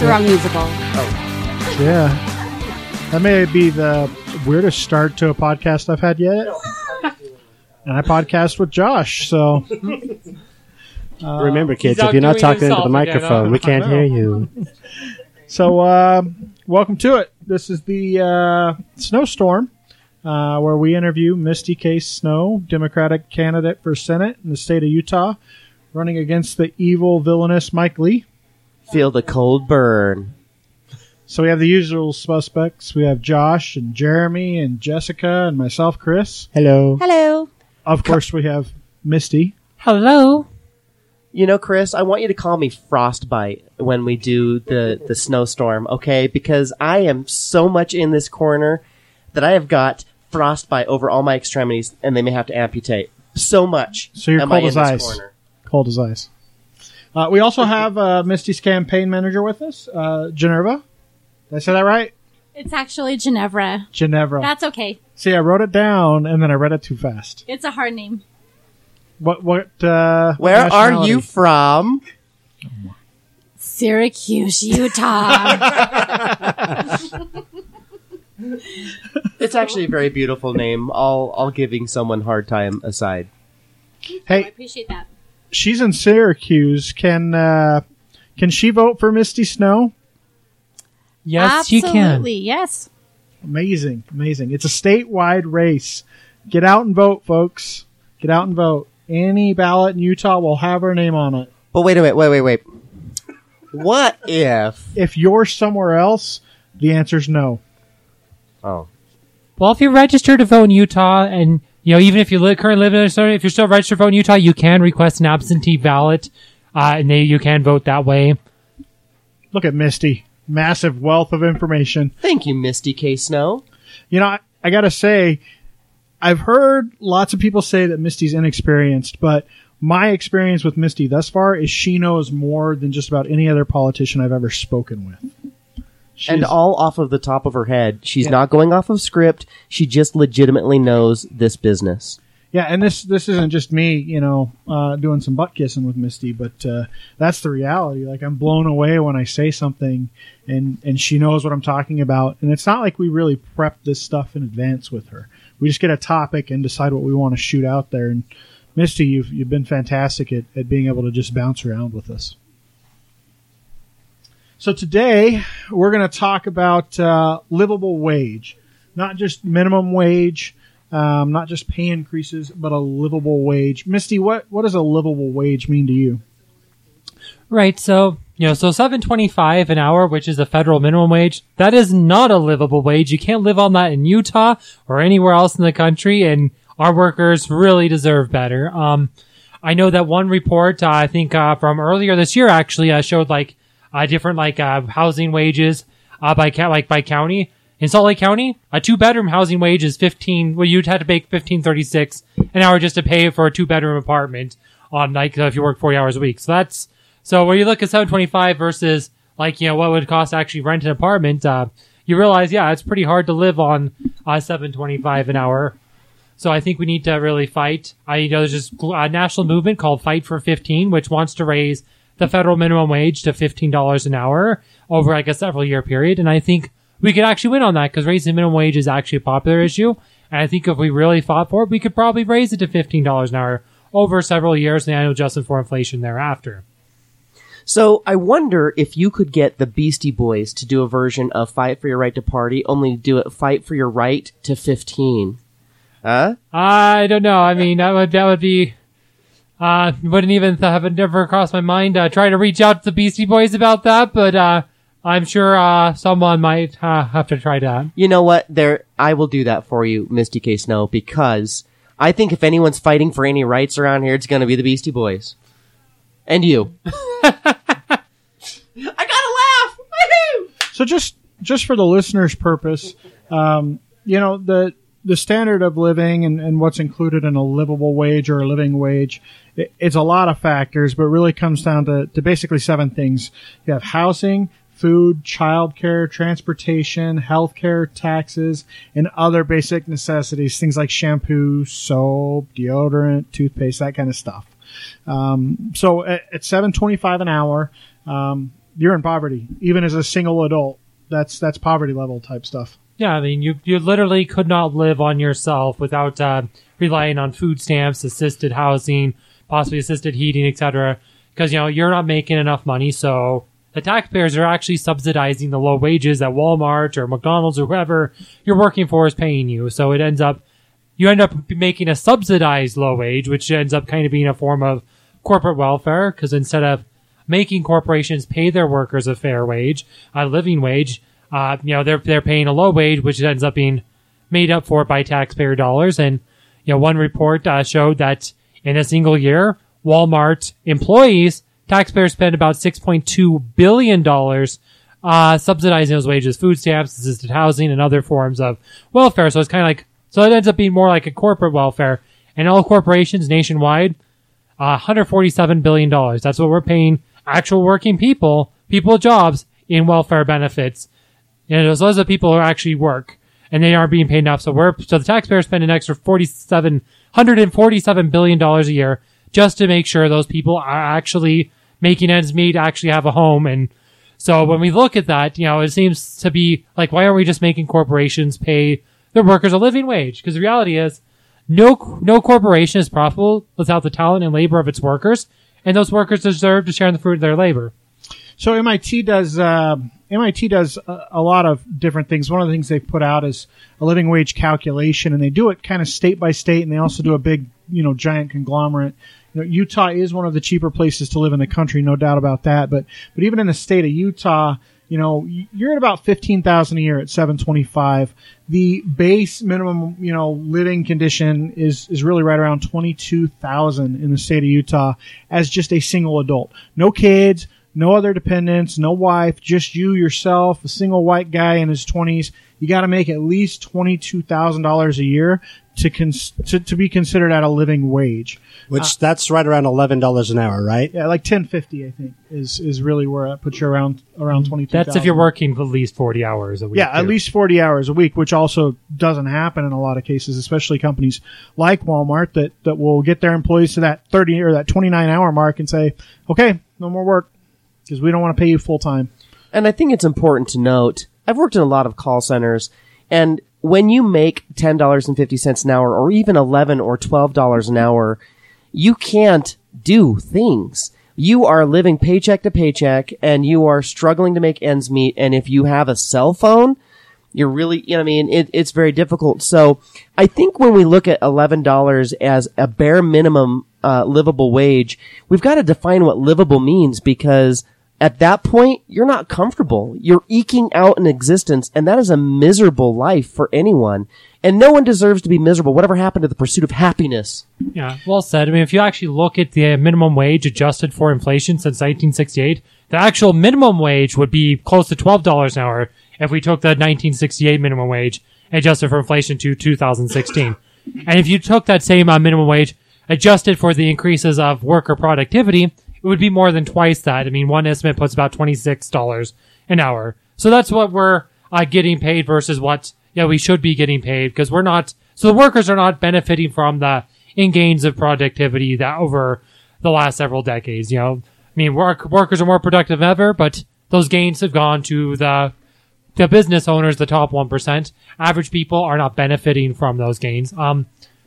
the wrong musical. Yeah. That may be the weirdest start to a podcast I've had yet. And I podcast with Josh, so Remember, kids, if you're not talking into the microphone, huh? we can't hear you. so uh, welcome to it. This is the uh, snowstorm uh, where we interview Misty K. Snow, Democratic candidate for Senate in the state of Utah, running against the evil villainous Mike Lee. Feel the cold burn. So we have the usual suspects. We have Josh and Jeremy and Jessica and myself, Chris. Hello. Hello. Of course, we have Misty. Hello. You know, Chris, I want you to call me Frostbite when we do the, the snowstorm, okay? Because I am so much in this corner that I have got frostbite over all my extremities and they may have to amputate. So much. So you're am cold I in as this ice. corner. Cold as ice. Uh, we also have uh, Misty's campaign manager with us, uh, Geneva. Did I say that right? It's actually Ginevra. Genevra. That's okay. See, I wrote it down and then I read it too fast. It's a hard name. What? What? Uh, what Where are you from? Syracuse, Utah. It's actually a very beautiful name. All all giving someone hard time aside. Hey, I Hey, appreciate that. She's in Syracuse. Can uh, can she vote for Misty Snow? Yes, you Absolutely, can. yes. Amazing, amazing. It's a statewide race. Get out and vote, folks. Get out and vote. Any ballot in Utah will have her name on it. But wait a minute, wait, wait, wait. What if If you're somewhere else, the answer's no. Oh. Well, if you're registered to vote in Utah, and you know, even if you li- currently live in Minnesota, if you're still registered to vote in Utah, you can request an absentee ballot, uh, and they, you can vote that way. Look at Misty. Massive wealth of information. Thank you, Misty K. Snow. You know, I, I gotta say, I've heard lots of people say that Misty's inexperienced, but my experience with Misty thus far is she knows more than just about any other politician I've ever spoken with. She and all off of the top of her head. She's Yeah. not going off of script. She just legitimately knows this business. yeah, and this this isn't just me, you know, uh, doing some butt kissing with Misty, but uh, that's the reality. Like I'm blown away when I say something, and and she knows what I'm talking about. And it's not like we really prep this stuff in advance with her. We just get a topic and decide what we want to shoot out there. And Misty, you've you've been fantastic at, at being able to just bounce around with us. So today we're going to talk about uh, livable wage, not just minimum wage, um, not just pay increases, but a livable wage. Misty, what what does a livable wage mean to you? Right. So, you know, so 725 an hour, which is a federal minimum wage, that is not a livable wage. You can't live on that in Utah or anywhere else in the country. And our workers really deserve better. Um, I know that one report, uh, I think, uh, from earlier this year actually, uh, showed like, uh, different like, uh, housing wages, uh, by, ca- like by county. In Salt Lake County, a two bedroom housing wage is 15, well, you'd have to make 1536 an hour just to pay for a two bedroom apartment on like, uh, if you work 40 hours a week. So that's, so when you look at 725 versus like, you know, what would it cost to actually rent an apartment, uh, you realize, yeah, it's pretty hard to live on, uh, 725 an hour. So I think we need to really fight. I you know there's this uh, national movement called Fight for 15, which wants to raise the federal minimum wage to $15 an hour over like a several year period. And I think we could actually win on that because raising minimum wage is actually a popular issue. And I think if we really fought for it, we could probably raise it to $15 an hour over several years and annual adjustment for inflation thereafter. So I wonder if you could get the Beastie Boys to do a version of Fight for Your Right to Party, only do it Fight for Your Right to 15. Huh? I don't know. I mean, that would that would be. Uh, wouldn't even th- have it never crossed my mind. Uh, try to reach out to the Beastie Boys about that, but uh, I'm sure uh someone might uh, have to try that. You know what? There, I will do that for you, Misty K. Snow, because I think if anyone's fighting for any rights around here, it's going to be the Beastie Boys. And you. I gotta laugh! Woohoo! So just just for the listener's purpose, um, you know the the standard of living and, and what's included in a livable wage or a living wage, it, it's a lot of factors, but really comes down to, to basically seven things. You have housing, food, childcare, transportation, healthcare, taxes, and other basic necessities, things like shampoo, soap, deodorant, toothpaste, that kind of stuff. Um, so at, at seven twenty five an hour, um, you're in poverty, even as a single adult. That's that's poverty level type stuff. Yeah, I mean, you you literally could not live on yourself without uh, relying on food stamps, assisted housing, possibly assisted heating, etc. Because you know you're not making enough money, so the taxpayers are actually subsidizing the low wages that Walmart or McDonald's or whoever you're working for is paying you. So it ends up you end up making a subsidized low wage, which ends up kind of being a form of corporate welfare. Because instead of making corporations pay their workers a fair wage, a living wage, uh, you know they're they're paying a low wage, which ends up being made up for by taxpayer dollars. And you know one report uh, showed that in a single year, Walmart employees taxpayers spend about six point two billion dollars uh, subsidizing those wages, food stamps, assisted housing, and other forms of welfare. So it's kind of like so it ends up being more like a corporate welfare. And all corporations nationwide, uh, 147 billion dollars. That's what we're paying actual working people, people jobs in welfare benefits. And those those are the people who actually work, and they aren't being paid enough. So we're so the taxpayers spend an extra 47 147 billion dollars a year just to make sure those people are actually making ends meet, actually have a home. And so when we look at that, you know, it seems to be like, why aren't we just making corporations pay their workers a living wage? Because the reality is, no no corporation is profitable without the talent and labor of its workers, and those workers deserve to share in the fruit of their labor. So MIT does uh, MIT does a, a lot of different things. One of the things they've put out is a living wage calculation, and they do it kind of state by state, and they also do a big, you know, giant conglomerate. You know, Utah is one of the cheaper places to live in the country, no doubt about that. But but even in the state of Utah, you know, you're at about fifteen thousand a year at seven twenty five. The base minimum, you know, living condition is is really right around twenty two thousand in the state of Utah as just a single adult, no kids, no other dependents, no wife, just you yourself, a single white guy in his twenties. You got to make at least twenty two thousand dollars a year to, cons- to to be considered at a living wage. Which that's right around eleven dollars an hour, right? Yeah, like ten fifty, I think, is is really where that puts you around around twenty two. That's if you're working at least 40 hours a week. Yeah, at least 40 hours a week, which also doesn't happen in a lot of cases, especially companies like Walmart that, that will get their employees to that 30 or that 29 hour mark and say, okay, no more work because we don't want to pay you full time. And I think it's important to note, I've worked in a lot of call centers, and when you make $10.50 an hour or even 11 or $12 an hour, you can't do things. You are living paycheck to paycheck and you are struggling to make ends meet. And if you have a cell phone, you're really, you know, I mean, it, it's very difficult. So I think when we look at $11 as a bare minimum, uh, livable wage, we've got to define what livable means because at that point, you're not comfortable. You're eking out an existence and that is a miserable life for anyone. And no one deserves to be miserable. Whatever happened to the pursuit of happiness? Yeah, well said. I mean, if you actually look at the minimum wage adjusted for inflation since 1968, the actual minimum wage would be close to $12 an hour if we took the 1968 minimum wage adjusted for inflation to 2016. and if you took that same uh, minimum wage adjusted for the increases of worker productivity, it would be more than twice that. I mean, one estimate puts about $26 an hour. So that's what we're uh, getting paid versus what yeah we should be getting paid because we're not. So the workers are not benefiting from the in gains of productivity that over the last several decades. You know, I mean, work workers are more productive ever, but those gains have gone to the the business owners, the top one percent. Average people are not benefiting from those gains. Um,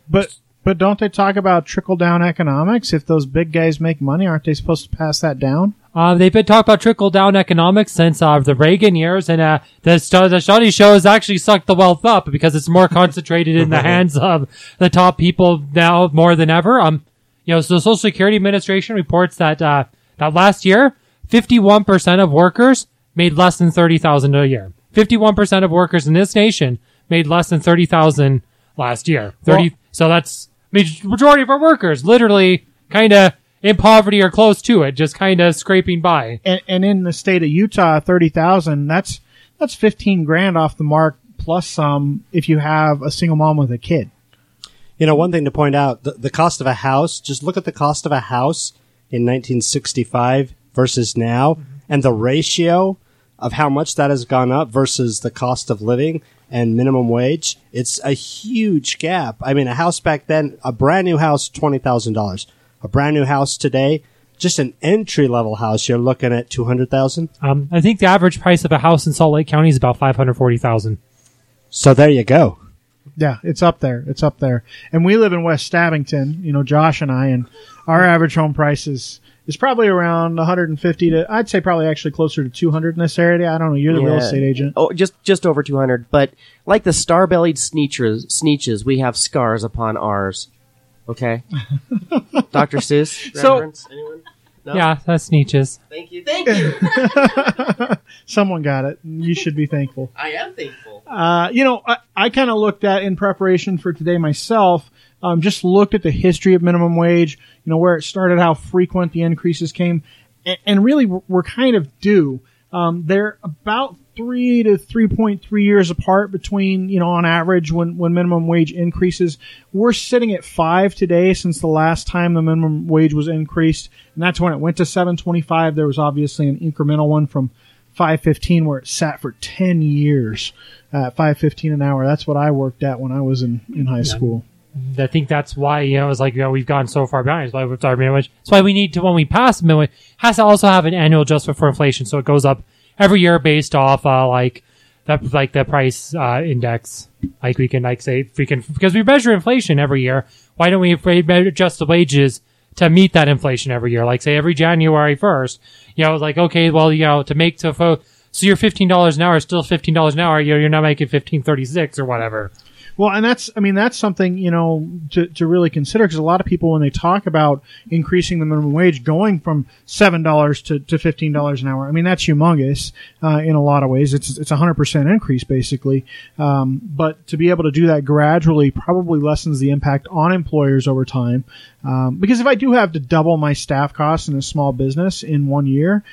But but don't they talk about trickle down economics? If those big guys make money, aren't they supposed to pass that down? Uh, they've been talking about trickle down economics since uh, the Reagan years, and uh, the, stu- the study shows actually sucked the wealth up because it's more concentrated in the hands of the top people now more than ever. Um, you know, so the Social Security Administration reports that uh, that last year, fifty-one percent of workers made less than thirty thousand a year. Fifty-one percent of workers in this nation made less than thirty thousand last year. Thirty. Well- so that's I mean, majority of our workers literally kind of in poverty or close to it, just kind of scraping by. And and in the state of Utah, thirty thousand. That's that's fifteen grand off the mark plus some if you have a single mom with a kid. You know, one thing to point out, the, the cost of a house, just look at the cost of a house in 1965 versus now mm-hmm. and the ratio of how much that has gone up versus the cost of living and minimum wage. It's a huge gap. I mean, a house back then, a brand new house, $20,000. a brand new house today, just an entry level house, you're looking at two hundred thousand. Um, I think the average price of a house in Salt Lake County is about five hundred forty thousand. So there you go. Yeah, it's up there. It's up there. And we live in West Stabbington, you know, Josh and I, and our average home price is, is probably around 150 to, I'd say probably actually closer to 200 in this area. I don't know. You're the real estate agent. Oh, just just over 200. But like the star-bellied Sneetches, Sneetches, we have scars upon ours. Okay, Dr. Seuss. So- reference? Anyone? No? Yeah, that's Nietzsche's. Thank you. Thank you. Someone got it. You should be thankful. I am thankful. Uh, you know, I, I kind of looked at in preparation for today myself. Um, just looked at the history of minimum wage. You know, where it started, how frequent the increases came, and, and really we're, kind of due. Um, they're about three to three point three years apart between you know on average when when minimum wage increases. We're sitting at five today since the last time the minimum wage was increased, and that's when it went to seven twenty five. There was obviously an incremental one from 515 where it sat for 10 years at 515 an hour that's what i worked at when i was in, in high school I think that's why you know it's like you know we've gone so far behind. That's why we've started minimum wage. That's why we need to when we pass minimum wage has to also have an annual adjustment for inflation, so it goes up every year based off uh, like that like the price uh, index. Like we can like say we can because we measure inflation every year. Why don't we adjust the wages to meet that inflation every year? Like say every January first, you know, like okay, well you know to make to so you're fifteen dollars an hour, is still fifteen dollars an hour. You know, you're not making fifteen thirty six or whatever. Well and that's i mean that's something you know to, to really consider because a lot of people when they talk about increasing the minimum wage going from $7 to, to $15 an hour i mean that's humongous uh, in a lot of ways. It's it's a 100% increase basically. Um, but to be able to do that gradually probably lessens the impact on employers over time. Um, because if i do have to double my staff costs in a small business in one year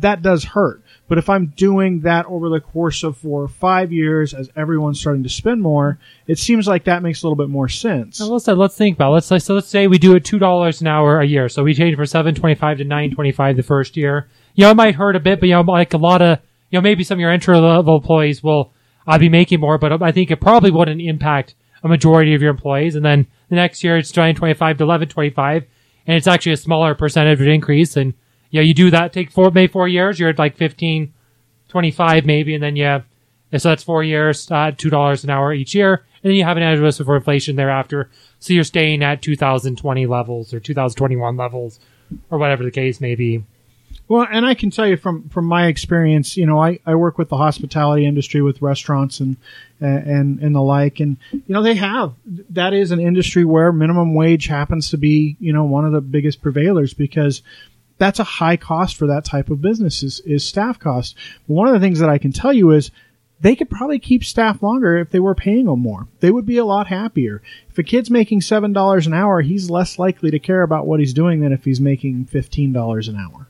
that does hurt. But if I'm doing that over the course of four or five years as everyone's starting to spend more, it seems like that makes a little bit more sense. So let's let's think about it. let's say so let's say we do it two dollars an hour a year. So we change from seven twenty five to nine twenty five the first year. You know, it might hurt a bit, but you know, like a lot of you know maybe some of your entry level employees will uh, be making more, but I think it probably wouldn't impact a majority of your employees. And then the next year it's nine twenty five to eleven twenty five, and it's actually a smaller percentage increase. And yeah, you do that take four maybe four years, you're at like fifteen twenty five maybe, and then have so that's four years, uh, two dollars an hour each year, and then you have an annual for inflation thereafter. So you're staying at 2020 levels or 2021 levels, or whatever the case may be. Well, and I can tell you from from my experience, you know, I, I work with the hospitality industry with restaurants and and and the like, and you know they have that is an industry where minimum wage happens to be you know one of the biggest prevailers because that's a high cost for that type of business is, is staff cost. But one of the things that I can tell you is they could probably keep staff longer if they were paying them more. They would be a lot happier. If a kid's making seven dollars an hour, he's less likely to care about what he's doing than if he's making fifteen dollars an hour.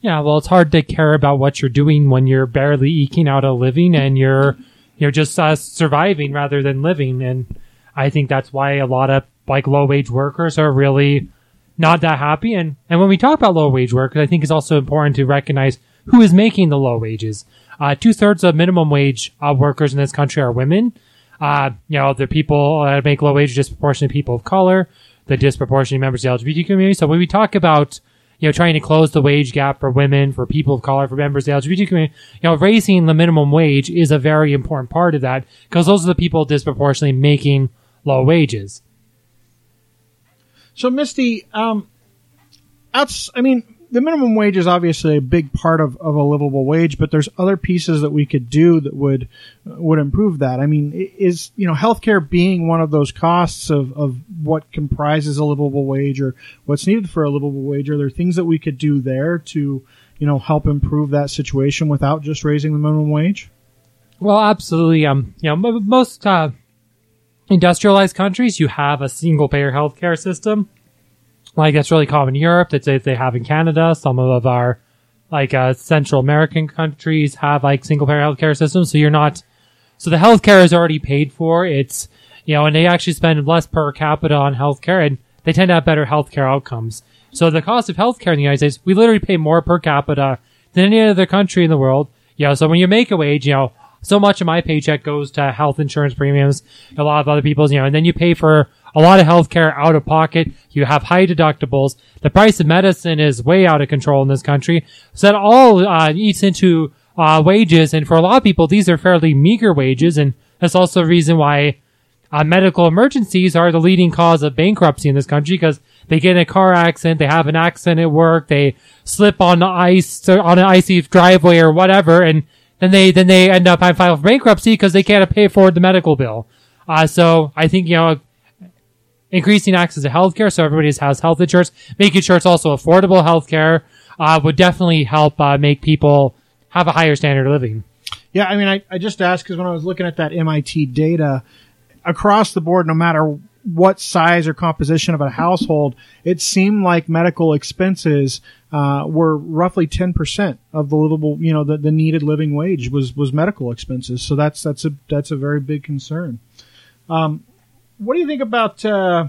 Yeah, well, it's hard to care about what you're doing when you're barely eking out a living and you're you're just uh, surviving rather than living. And I think that's why a lot of like low wage workers are really not that happy. And and when we talk about low wage workers, I think it's also important to recognize who is making the low wages. Uh, Two thirds of minimum wage uh, workers in this country are women. Uh, you know, the people that make low wage disproportionately people of color, the disproportionately members of the LGBT community. So when we talk about you know, trying to close the wage gap for women, for people of color, for members of the LGBT community, you know, raising the minimum wage is a very important part of that because those are the people disproportionately making low wages. So, Misty, um, outs, I mean, the minimum wage is obviously a big part of, of a livable wage, but there's other pieces that we could do that would would improve that. I mean, is you know healthcare being one of those costs of, of what comprises a livable wage or what's needed for a livable wage? Are there things that we could do there to you know help improve that situation without just raising the minimum wage? Well, absolutely. Um, you know, most uh, industrialized countries, you have a single payer healthcare system. Like that's really common in Europe. That's what they have in Canada. Some of our like uh, Central American countries have like single payer healthcare systems. So you're not. So the healthcare is already paid for. It's you know, and they actually spend less per capita on healthcare, and they tend to have better healthcare outcomes. So the cost of healthcare in the United States, we literally pay more per capita than any other country in the world. You know, so when you make a wage, you know, so much of my paycheck goes to health insurance premiums, a lot of other people's, you know, and then you pay for a lot of health care out of pocket. You have high deductibles. The price of medicine is way out of control in this country. So that all uh, eats into uh, wages. And for a lot of people, these are fairly meager wages. And that's also the reason why uh, medical emergencies are the leading cause of bankruptcy in this country because they get in a car accident, they have an accident at work, they slip on the ice on an icy driveway or whatever, and then they then they end up having file for bankruptcy because they can't pay for the medical bill. Uh, so I think you know increasing access to healthcare so everybody has health insurance, making sure it's also affordable healthcare uh, would definitely help uh, make people have a higher standard of living. Yeah, I mean, I, I just asked because when I was looking at that MIT data across the board, no matter what size or composition of a household, it seemed like medical expenses uh, were roughly ten percent of the livable, you know, the, the needed living wage was was medical expenses. So that's that's a that's a very big concern. Um, what do you think about uh,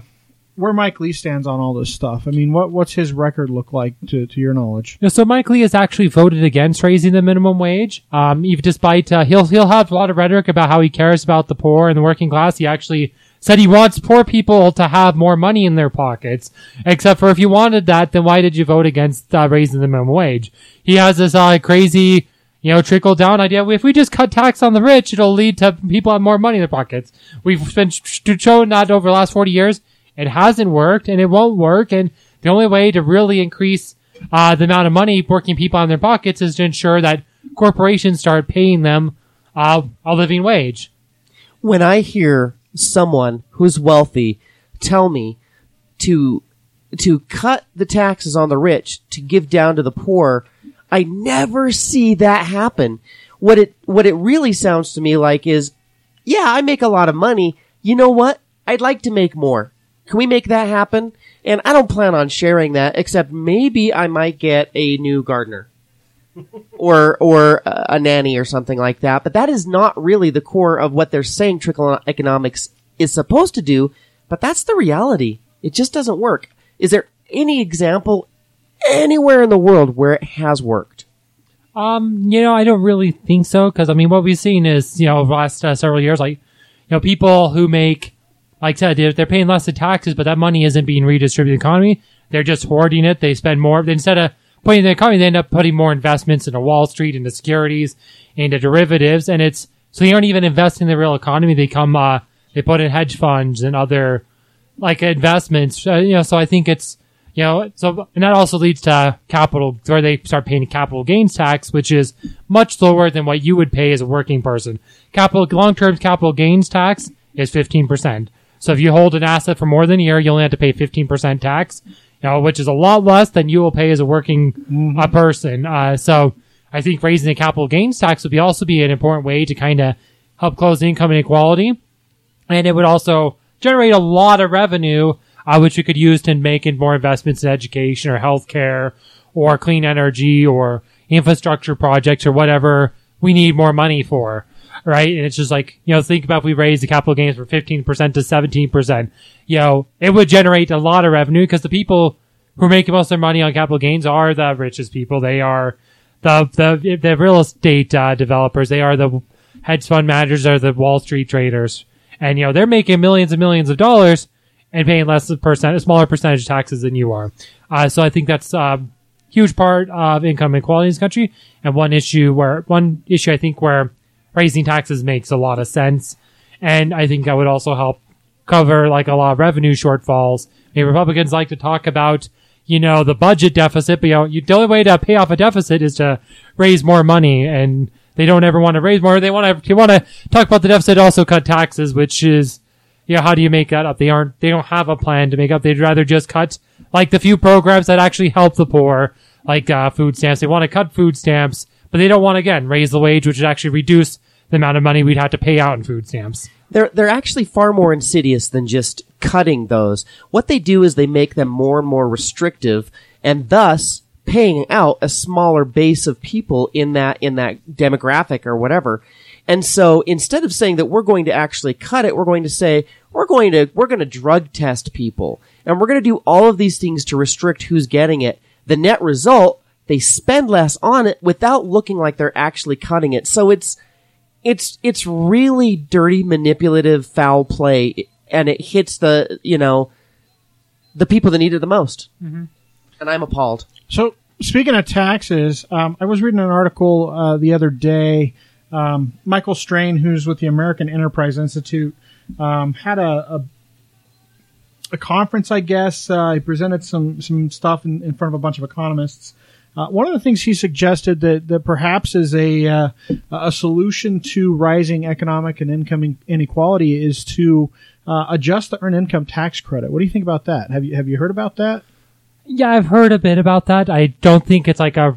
where Mike Lee stands on all this stuff? I mean, what what's his record look like to, to your knowledge? Yeah, so Mike Lee has actually voted against raising the minimum wage. Um, even despite uh, he'll he'll have a lot of rhetoric about how he cares about the poor and the working class. He actually said he wants poor people to have more money in their pockets. Except for if you wanted that, then why did you vote against uh, raising the minimum wage? He has this uh, crazy, you know, trickle down idea. If we just cut tax on the rich, it'll lead to people have more money in their pockets. We've been sh- shown that over the last forty years. It hasn't worked, and it won't work. And the only way to really increase uh, the amount of money working people in their pockets is to ensure that corporations start paying them uh, a living wage. when I hear someone who's wealthy tell me to to cut the taxes on the rich to give down to the poor, I never see that happen. What it what it really sounds to me like is, yeah, I make a lot of money. You know what? I'd like to make more. Can we make that happen? And I don't plan on sharing that, except maybe I might get a new gardener or or uh, a nanny or something like that. But that is not really the core of what they're saying trickle economics is supposed to do. But that's the reality. It just doesn't work. Is there any example anywhere in the world where it has worked? Um, you know, I don't really think so because I mean, what we've seen is you know, over the last uh, several years, like you know, people who make, like I said, they're, paying less in taxes, but that money isn't being redistributed in the economy. They're just hoarding it. They spend more instead of putting the economy. They end up putting more investments into Wall Street, into securities, into derivatives, and it's so they aren't even investing in the real economy. They come, uh, they put in hedge funds and other like investments. Uh, you know, so I think it's you know, so and that also leads to capital where they start paying capital gains tax, which is much lower than what you would pay as a working person. Capital long term capital gains tax is fifteen percent. So if you hold an asset for more than a year, you only have to pay fifteen percent tax, you know, which is a lot less than you will pay as a working uh, person. Uh, so I think raising the capital gains tax would be also be an important way to kind of help close the income inequality and it would also generate a lot of revenue, uh, which we could use to make in more investments in education or healthcare or clean energy or infrastructure projects or whatever we need more money for. Right. And it's just like, you know, think about if we raise the capital gains from 15% to 17%, you know, it would generate a lot of revenue because the people who are making most of their money on capital gains are the richest people. They are the, the, the real estate, uh, developers. They are the hedge fund managers. They're the Wall Street traders and you know they're making millions and millions of dollars and paying less percent, a smaller percentage of taxes than you are. Uh, so I think that's a huge part of income inequality in this country, and one issue where one issue I think where raising taxes makes a lot of sense, and I think that would also help cover like a lot of revenue shortfalls. Republicans like to talk about you know the budget deficit, but you know you, the only way to pay off a deficit is to raise more money and they don't ever want to raise more. They want to, they want to talk about the deficit, also cut taxes, which is, yeah, how do you make that up? They aren't, they don't have a plan to make up. They'd rather just cut like the few programs that actually help the poor, like, uh, food stamps. They want to cut food stamps, but they don't want again, raise the wage, which would actually reduce the amount of money we'd have to pay out in food stamps. They're they're actually far more insidious than just cutting those. What they do is they make them more and more restrictive, and thus paying out a smaller base of people in that in that demographic or whatever. And so instead of saying that we're going to actually cut it, we're going to say we're going to we're going to drug test people and we're going to do all of these things to restrict who's getting it. The net result, they spend less on it without looking like they're actually cutting it. So it's it's it's really dirty, manipulative, foul play, and it hits the you know the people that need it the most. Mm-hmm. And I'm appalled. So speaking of taxes, um, I was reading an article uh, the other day. Um, Michael Strain, who's with the American Enterprise Institute, um, had a, a a conference, I guess. Uh, he presented some some stuff in, in front of a bunch of economists. Uh, one of the things he suggested that, that perhaps is a uh, a solution to rising economic and income inequality is to uh, adjust the earned income tax credit. What do you think about that? Have you have you heard about that? Yeah, I've heard a bit about that. I don't think it's like a.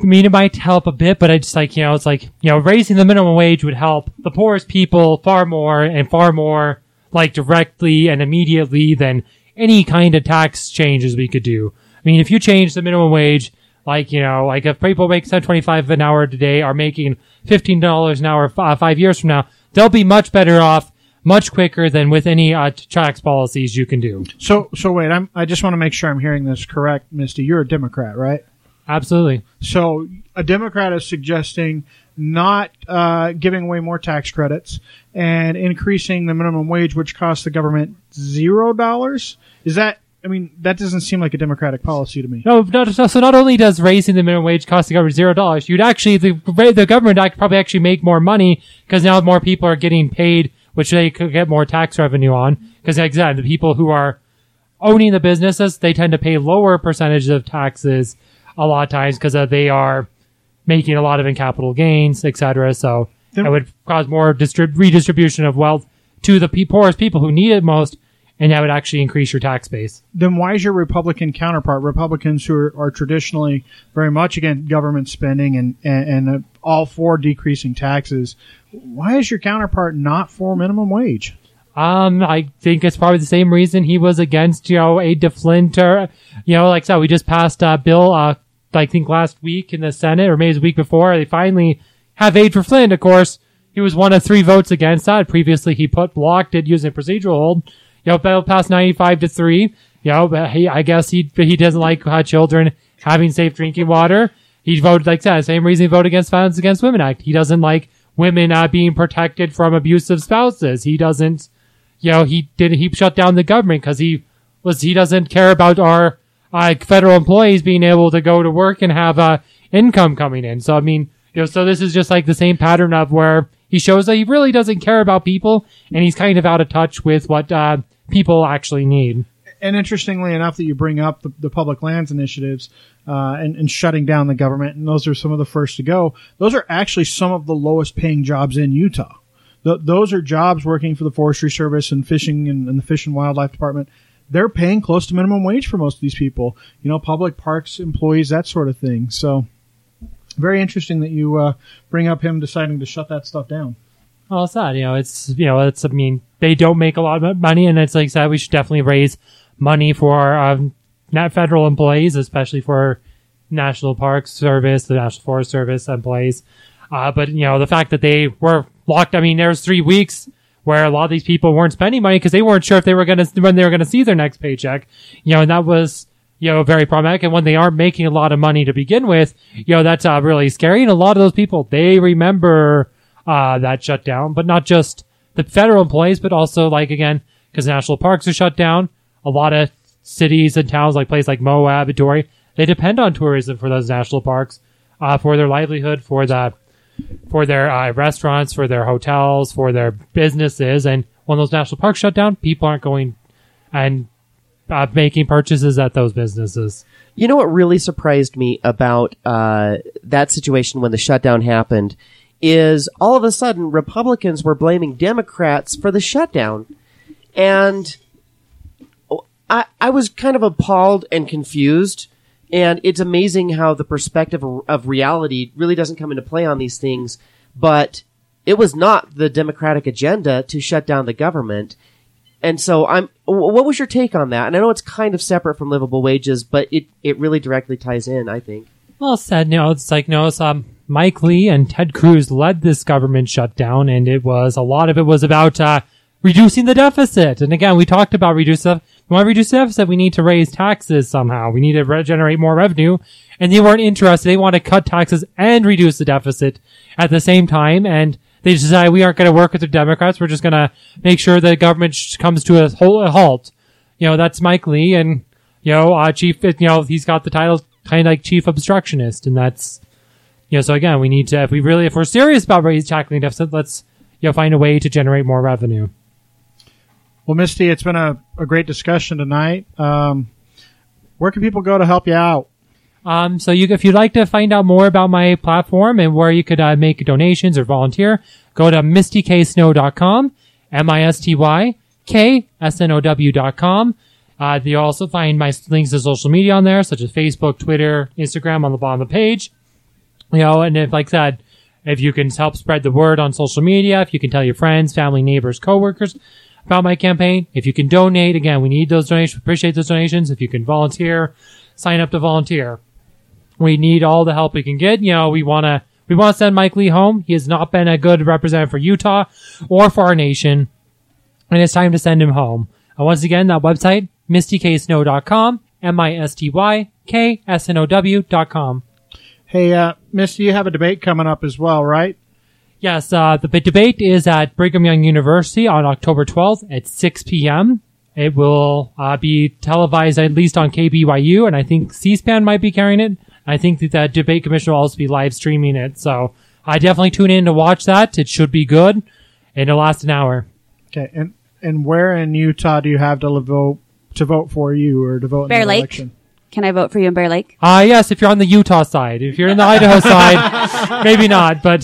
I mean, it might help a bit, but I just like you know, it's like you know, raising the minimum wage would help the poorest people far more and far more like directly and immediately than any kind of tax changes we could do. I mean, if you change the minimum wage, like, you know, like if people make 725 an hour today are making $15 an hour f- uh, five years from now, they'll be much better off much quicker than with any uh, tax policies you can do. So, so wait, I'm, I just want to make sure I'm hearing this correct, Misty. You're a Democrat, right? Absolutely. So, a Democrat is suggesting not uh, giving away more tax credits and increasing the minimum wage, which costs the government zero dollars. Is that? I mean, that doesn't seem like a democratic policy to me. No, no, so so not only does raising the minimum wage cost the government zero dollars, you'd actually the the government act probably actually make more money because now more people are getting paid, which they could get more tax revenue on. Because exactly, the people who are owning the businesses, they tend to pay lower percentages of taxes a lot of times because uh, they are making a lot of in capital gains, etc. So it would cause more distrib- redistribution of wealth to the pe- poorest people who need it most, and that would actually increase your tax base. Then why is your Republican counterpart, Republicans who are, are traditionally very much against government spending and and, and uh, all for decreasing taxes, why is your counterpart not for minimum wage? Um, I think it's probably the same reason he was against, you know, aid to Flint or, you know, like so we just passed a bill, uh, I think last week in the Senate or maybe it was the week before. They finally have aid for Flint. Of course, he was one of three votes against that. Previously, he put blocked it using a procedural hold. You know, bill passed 95 to three. You know, but he, I guess he, he doesn't like uh, children having safe drinking water. He voted like that. Same reason he voted against Violence Against Women Act. He doesn't like women uh, being protected from abusive spouses. He doesn't you know, he did he shut down the government because he was he doesn't care about our uh, federal employees being able to go to work and have uh, income coming in. So I mean, you know, so this is just like the same pattern of where he shows that he really doesn't care about people and he's kind of out of touch with what uh, people actually need. And interestingly enough, that you bring up the, the public lands initiatives uh, and, and shutting down the government, and those are some of the first to go. Those are actually some of the lowest paying jobs in Utah. Th- those are jobs working for the Forestry Service and fishing and, and the Fish and Wildlife Department. They're paying close to minimum wage for most of these people. You know, public parks employees, that sort of thing. So, very interesting that you uh, bring up him deciding to shut that stuff down. Well, it's not. You know, it's you know, it's. I mean, they don't make a lot of money, and it's like that. We should definitely raise money for um, not federal employees, especially for National Park Service, the National Forest Service employees. Uh, but you know, the fact that they were locked. I mean, there was three weeks where a lot of these people weren't spending money because they weren't sure if they were going to when they were going to see their next paycheck. You know, and that was you know very problematic. And when they aren't making a lot of money to begin with, you know, that's uh, really scary. And a lot of those people they remember uh, that shutdown, but not just the federal employees, but also like again because national parks are shut down. A lot of cities and towns like places like Moab Dory, they depend on tourism for those national parks, uh, for their livelihood, for the for their uh, restaurants, for their hotels, for their businesses. And when those national parks shut down, people aren't going and uh, making purchases at those businesses. You know what really surprised me about uh, that situation when the shutdown happened is all of a sudden Republicans were blaming Democrats for the shutdown, and I I was kind of appalled and confused. And it's amazing how the perspective of- reality really doesn't come into play on these things. But it was not the Democratic agenda to shut down the government. And so I'm, what was your take on that? And I know it's kind of separate from livable wages, but it, it really directly ties in, I think. Well, said, you know, it's like, no, it's, um, Mike Lee and Ted Cruz led this government shutdown, and it was, a lot of it was about, uh, reducing the deficit. And again, we talked about reduce the, we want to reduce the deficit, we need to raise taxes somehow. We need to re- generate more revenue. And they weren't interested. They want to cut taxes and reduce the deficit at the same time. And they decide we aren't going to work with the Democrats. We're just going to make sure the government sh- comes to a, whole, a halt. You know, that's Mike Lee, and you know, uh, chief. You know, he's got the title kind of like chief obstructionist, and that's you know. So again, we need to if we really if we're serious about tackling deficit, let's you know find a way to generate more revenue. Well, Misty, it's been a, a great discussion tonight. Um, where can people go to help you out? Um, so you, if you'd like to find out more about my platform and where you could uh, make donations or volunteer, go to mistyksnow.com, M-I-S-T-Y-K-S-N-O-W.com. Uh, you'll also find my links to social media on there, such as Facebook, Twitter, Instagram on the bottom of the page. You know, and if, like I said, if you can help spread the word on social media, if you can tell your friends, family, neighbors, coworkers about my campaign, if you can donate, again, we need those donations, appreciate those donations. If you can volunteer, sign up to volunteer. We need all the help we can get. You know, we want to, we want to send Mike Lee home. He has not been a good representative for Utah or for our nation. And it's time to send him home. And once again, that website, mistyksnow.com, M-I-S-T-Y-K-S-N-O-W.com. Hey, uh, Misty, you have a debate coming up as well, right? Yes, uh, the big debate is at Brigham Young University on October 12th at 6 p.m. It will uh, be televised at least on KBYU, and I think C-SPAN might be carrying it. I think that the debate commission will also be live streaming it. So I definitely tune in to watch that. It should be good, and it'll last an hour. Okay, and and where in Utah do you have to vote to vote for you or to vote Bear in the Lake. election? Can I vote for you in Bear Lake? Uh, yes, if you're on the Utah side. If you're in the Idaho side, maybe not, but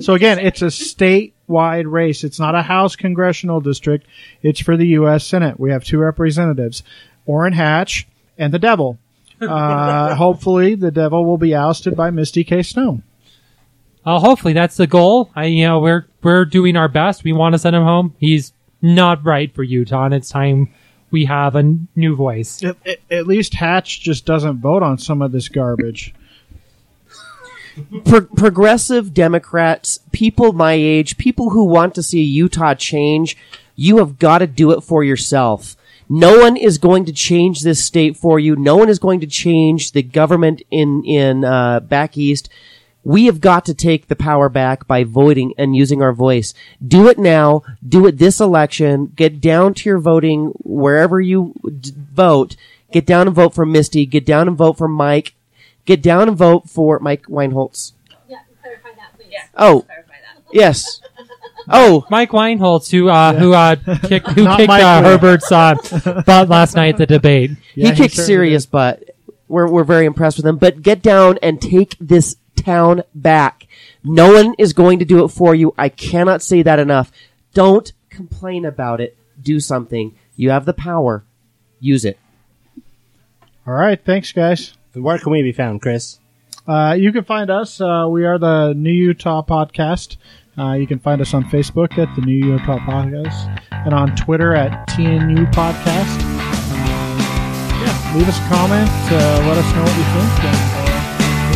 So again, it's a statewide race. It's not a House congressional district. It's for the U.S. Senate. We have two representatives, Orrin Hatch and the Devil. Uh, hopefully, the Devil will be ousted by Misty K. Snow. uh, hopefully that's the goal. I, you know, we're, we're doing our best. We want to send him home. He's not right for Utah, and it's time we have a n- new voice. At, at- at least Hatch just doesn't vote on some of this garbage. Pro- progressive Democrats, people my age, people who want to see Utah change, you have got to do it for yourself. No one is going to change this state for you. No one is going to change the government in in uh, back east. We have got to take the power back by voting and using our voice. Do it now. Do it this election. Get down to your voting wherever you d- vote. Get down and vote for Misty. Get down and vote for Mike. Get down and vote for Mike Weinholtz. Yeah, clarify that, please. Oh, yes. Oh, Mike Weinholtz, who uh, who uh, kicked who Not kicked Mike uh, Lee. Herbert's uh, butt last night at the debate. Yeah, he kicked certainly serious butt. We're we're very impressed with him. But get down and take this town back. No one is going to do it for you. I cannot say that enough. Don't complain about it. Do something. You have the power. Use it. All right, thanks, guys. Where can we be found, Chris? Uh, you can find us. Uh, we are the New Utah Podcast. Uh, you can find us on Facebook at the New Utah Podcast and on Twitter at TNU Podcast. Uh, yeah, leave us a comment. Uh, let us know what you think. And, uh, we'll